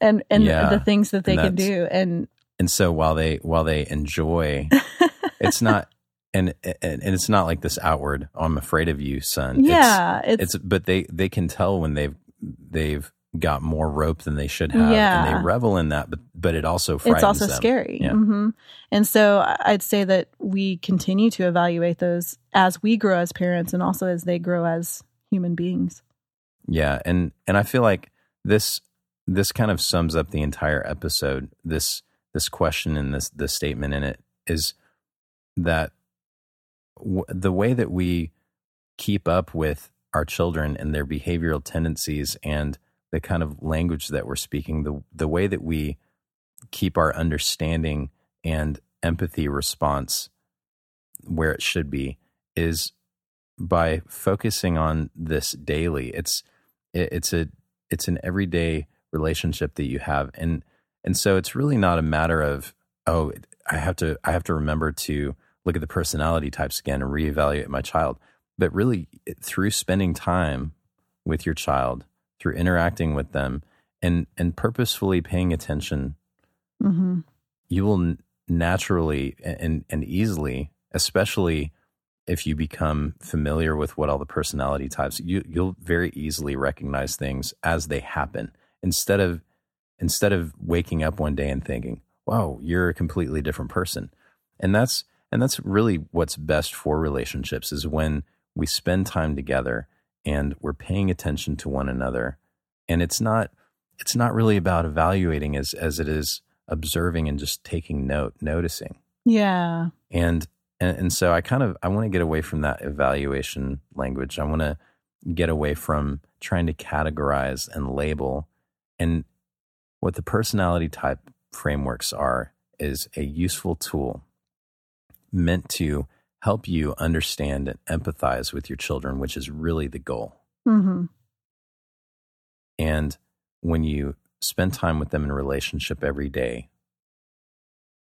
and and yeah, the things that they can do. And and so while they while they enjoy it's not and, and and it's not like this outward oh, i'm afraid of you son. Yeah it's, it's, it's but they they can tell when they've they've got more rope than they should have, Yeah. and they revel in that. But but it also frightens it's also them. scary. Yeah. hmm And so I'd say that we continue to evaluate those as we grow as parents and also as they grow as human beings. Yeah, and and I feel like this this kind of sums up the entire episode. This this question and this this statement in it is that w- the way that we keep up with our children and their behavioral tendencies and the kind of language that we're speaking, the the way that we keep our understanding and empathy response where it should be is by focusing on this daily. It's it, it's a it's an everyday relationship that you have, and and so it's really not a matter of oh I have to I have to remember to look at the personality types again and reevaluate my child, but really through spending time with your child, through interacting with them, and and purposefully paying attention. Hmm you will naturally and and easily, especially if you become familiar with what all the personality types, you you'll very easily recognize things as they happen. Instead of instead of waking up one day and thinking, "Wow, you're a completely different person." And that's and that's really what's best for relationships is when we spend time together and we're paying attention to one another. And it's not it's not really about evaluating as as it is observing and just taking note, noticing. Yeah. And and, and so I kind of I want to get away from that evaluation language. I want to get away from trying to categorize and label. And what the personality type frameworks are is a useful tool meant to help you understand and empathize with your children, which is really the goal. hmm And when you spend time with them in a relationship every day,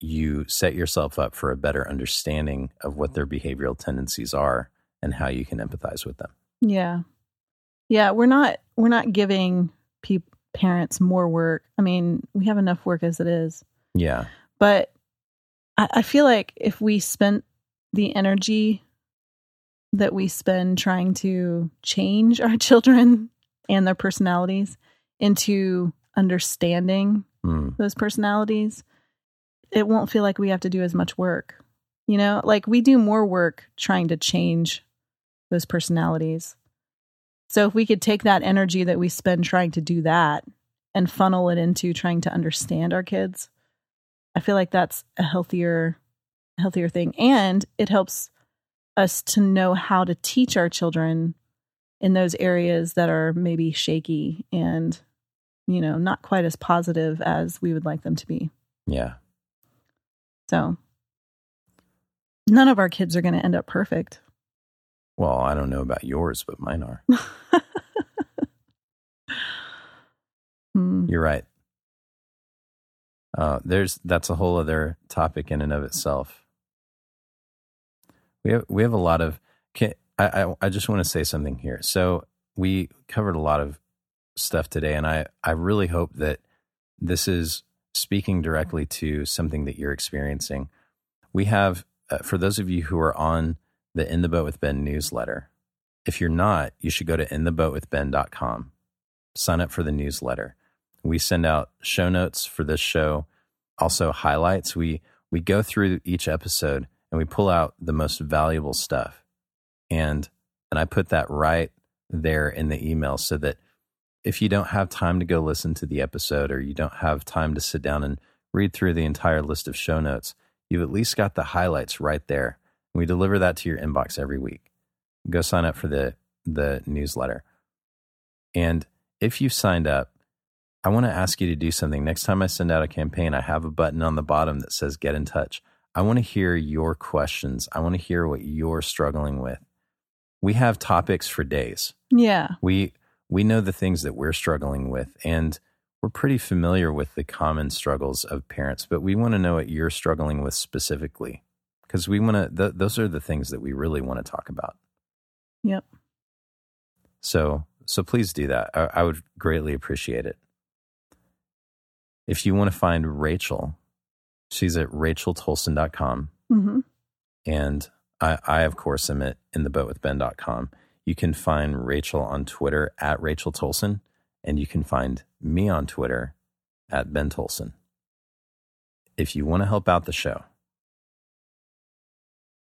you set yourself up for a better understanding of what their behavioral tendencies are and how you can empathize with them. Yeah. Yeah, we're not we're not giving pe- parents more work. I mean, we have enough work as it is. Yeah. But I, I feel like if we spent the energy that we spend trying to change our children and their personalities into understanding Mm. those personalities, it won't feel like we have to do as much work. You know, like we do more work trying to change those personalities. So if we could take that energy that we spend trying to do that and funnel it into trying to understand our kids, I feel like that's a healthier healthier thing and it helps us to know how to teach our children in those areas that are maybe shaky and you know, not quite as positive as we would like them to be. Yeah. So none of our kids are going to end up perfect. Well, I don't know about yours, but mine are. Hmm. You're right. Uh, there's that's a whole other topic in and of itself. We have we have a lot of. Can, I, I I just want to say something here. So we covered a lot of stuff today, and I I really hope that this is speaking directly to something that you're experiencing. We have uh, for those of you who are on the In the Boat with Ben newsletter. If you're not, you should go to intheboatwithben.com. Sign up for the newsletter. We send out show notes for this show, also highlights. We we go through each episode and we pull out the most valuable stuff. And and I put that right there in the email so that if you don't have time to go listen to the episode or you don't have time to sit down and read through the entire list of show notes, you've at least got the highlights right there. We deliver that to your inbox every week. Go sign up for the the newsletter. And if you've signed up, I want to ask you to do something. Next time I send out a campaign, I have a button on the bottom that says get in touch. I want to hear your questions. I want to hear what you're struggling with. We have topics for days. Yeah. We we know the things that we're struggling with and we're pretty familiar with the common struggles of parents, but we want to know what you're struggling with specifically because we want to th- those are the things that we really want to talk about. Yep. So so please do that. I, I would greatly appreciate it. If you want to find Rachel, she's at racheltoalson.com. hmm And I, I, of course, am at intheboatwithben.com. You can find Rachel on Twitter at Rachel Toalson. And you can find me on Twitter at Ben Toalson. If you want to help out the show,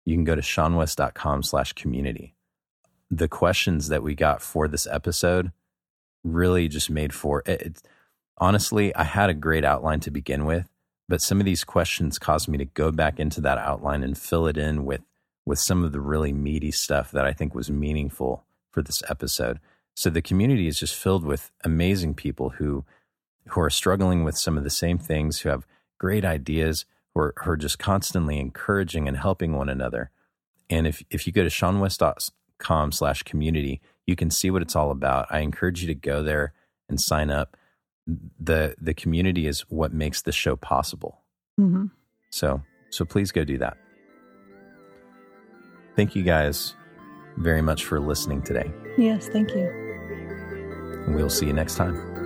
you can go to seanwes.com slash community. The questions that we got for this episode really just made for it. it. Honestly, I had a great outline to begin with, but some of these questions caused me to go back into that outline and fill it in with with some of the really meaty stuff that I think was meaningful for this episode. So the community is just filled with amazing people who who are struggling with some of the same things, who have great ideas, who are, who are just constantly encouraging and helping one another. And if if you go to seanwes.com slash community, you can see what it's all about. I encourage you to go there and sign up. The the community is what makes the show possible. Mm-hmm. So so please go do that. Thank you guys very much for listening today. Yes, thank you. We'll see you next time.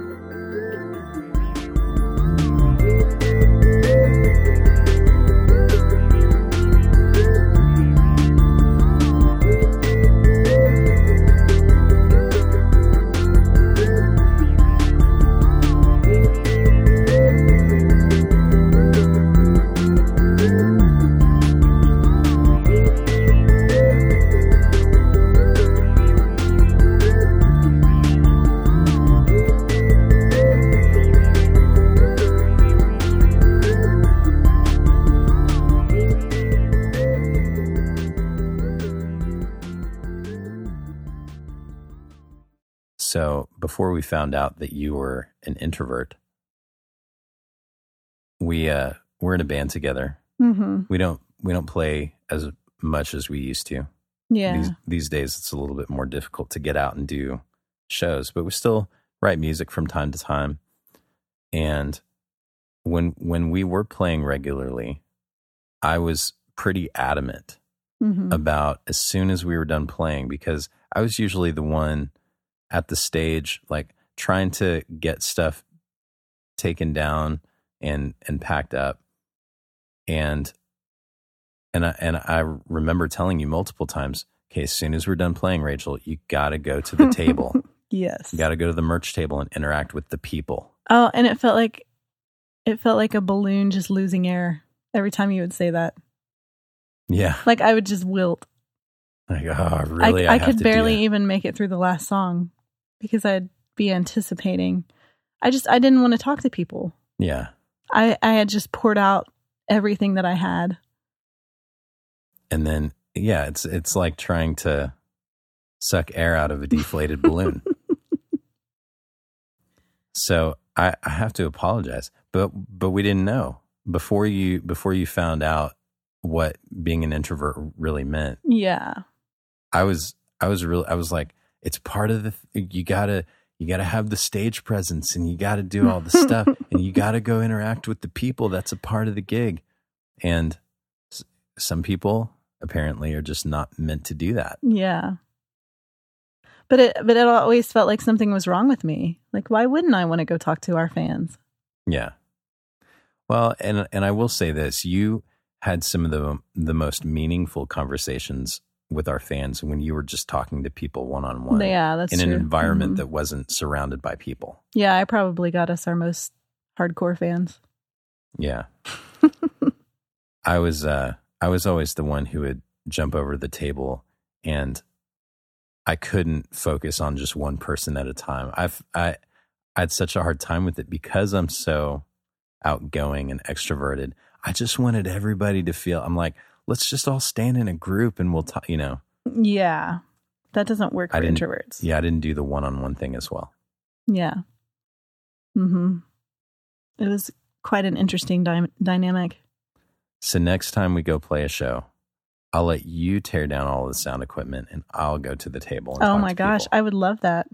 We found out that you were an introvert, we uh, we're in a band together. Mm-hmm. We don't we don't play as much as we used to. Yeah. These these days, it's a little bit more difficult to get out and do shows, but we still write music from time to time. And when when we were playing regularly, I was pretty adamant mm-hmm. about as soon as we were done playing because I was usually the one at the stage like trying to get stuff taken down and and packed up. And and I, and I remember telling you multiple times okay as soon as we're done playing Rachel you got to go to the table. Yes. you got to go to the merch table and interact with the people. Oh, and it felt like it felt like a balloon just losing air every time you would say that. yeah. Like I would just wilt. like oh really? I, I have could barely even make it through the last song because I'd be anticipating. I just I didn't want to talk to people. yeah I I had just poured out everything that I had. and then yeah it's it's like trying to suck air out of a deflated balloon so I, I have to apologize but but we didn't know before you before you found out what being an introvert really meant Yeah. i was i was really i was like it's part of the you gotta you gotta have the stage presence and you gotta do all the stuff and you gotta go interact with the people that's a part of the gig and s- some people apparently are just not meant to do that Yeah. But it but it always felt like something was wrong with me. Like why wouldn't I want to go talk to our fans? Yeah. Well, and and I will say this: you had some of the the most meaningful conversations with our fans when you were just talking to people one on one yeah, that's in an true. environment Mhm. that wasn't surrounded by people. Yeah, I probably got us our most hardcore fans. Yeah. I was uh I was always the one who would jump over the table and I couldn't focus on just one person at a time. I've I I had such a hard time with it because I'm so outgoing and extroverted. I just wanted everybody to feel I'm like, let's just all stand in a group and we'll talk, you know. Yeah. That doesn't work for introverts. Yeah, I didn't do the one-on-one thing as well. Yeah. Mm-hmm. It was quite an interesting dy- dynamic. So next time we go play a show, I'll let you tear down all the sound equipment and I'll go to the table and Oh my gosh, people. I would love that.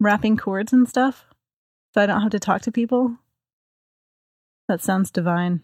Wrapping cords and stuff so I don't have to talk to people. That sounds divine.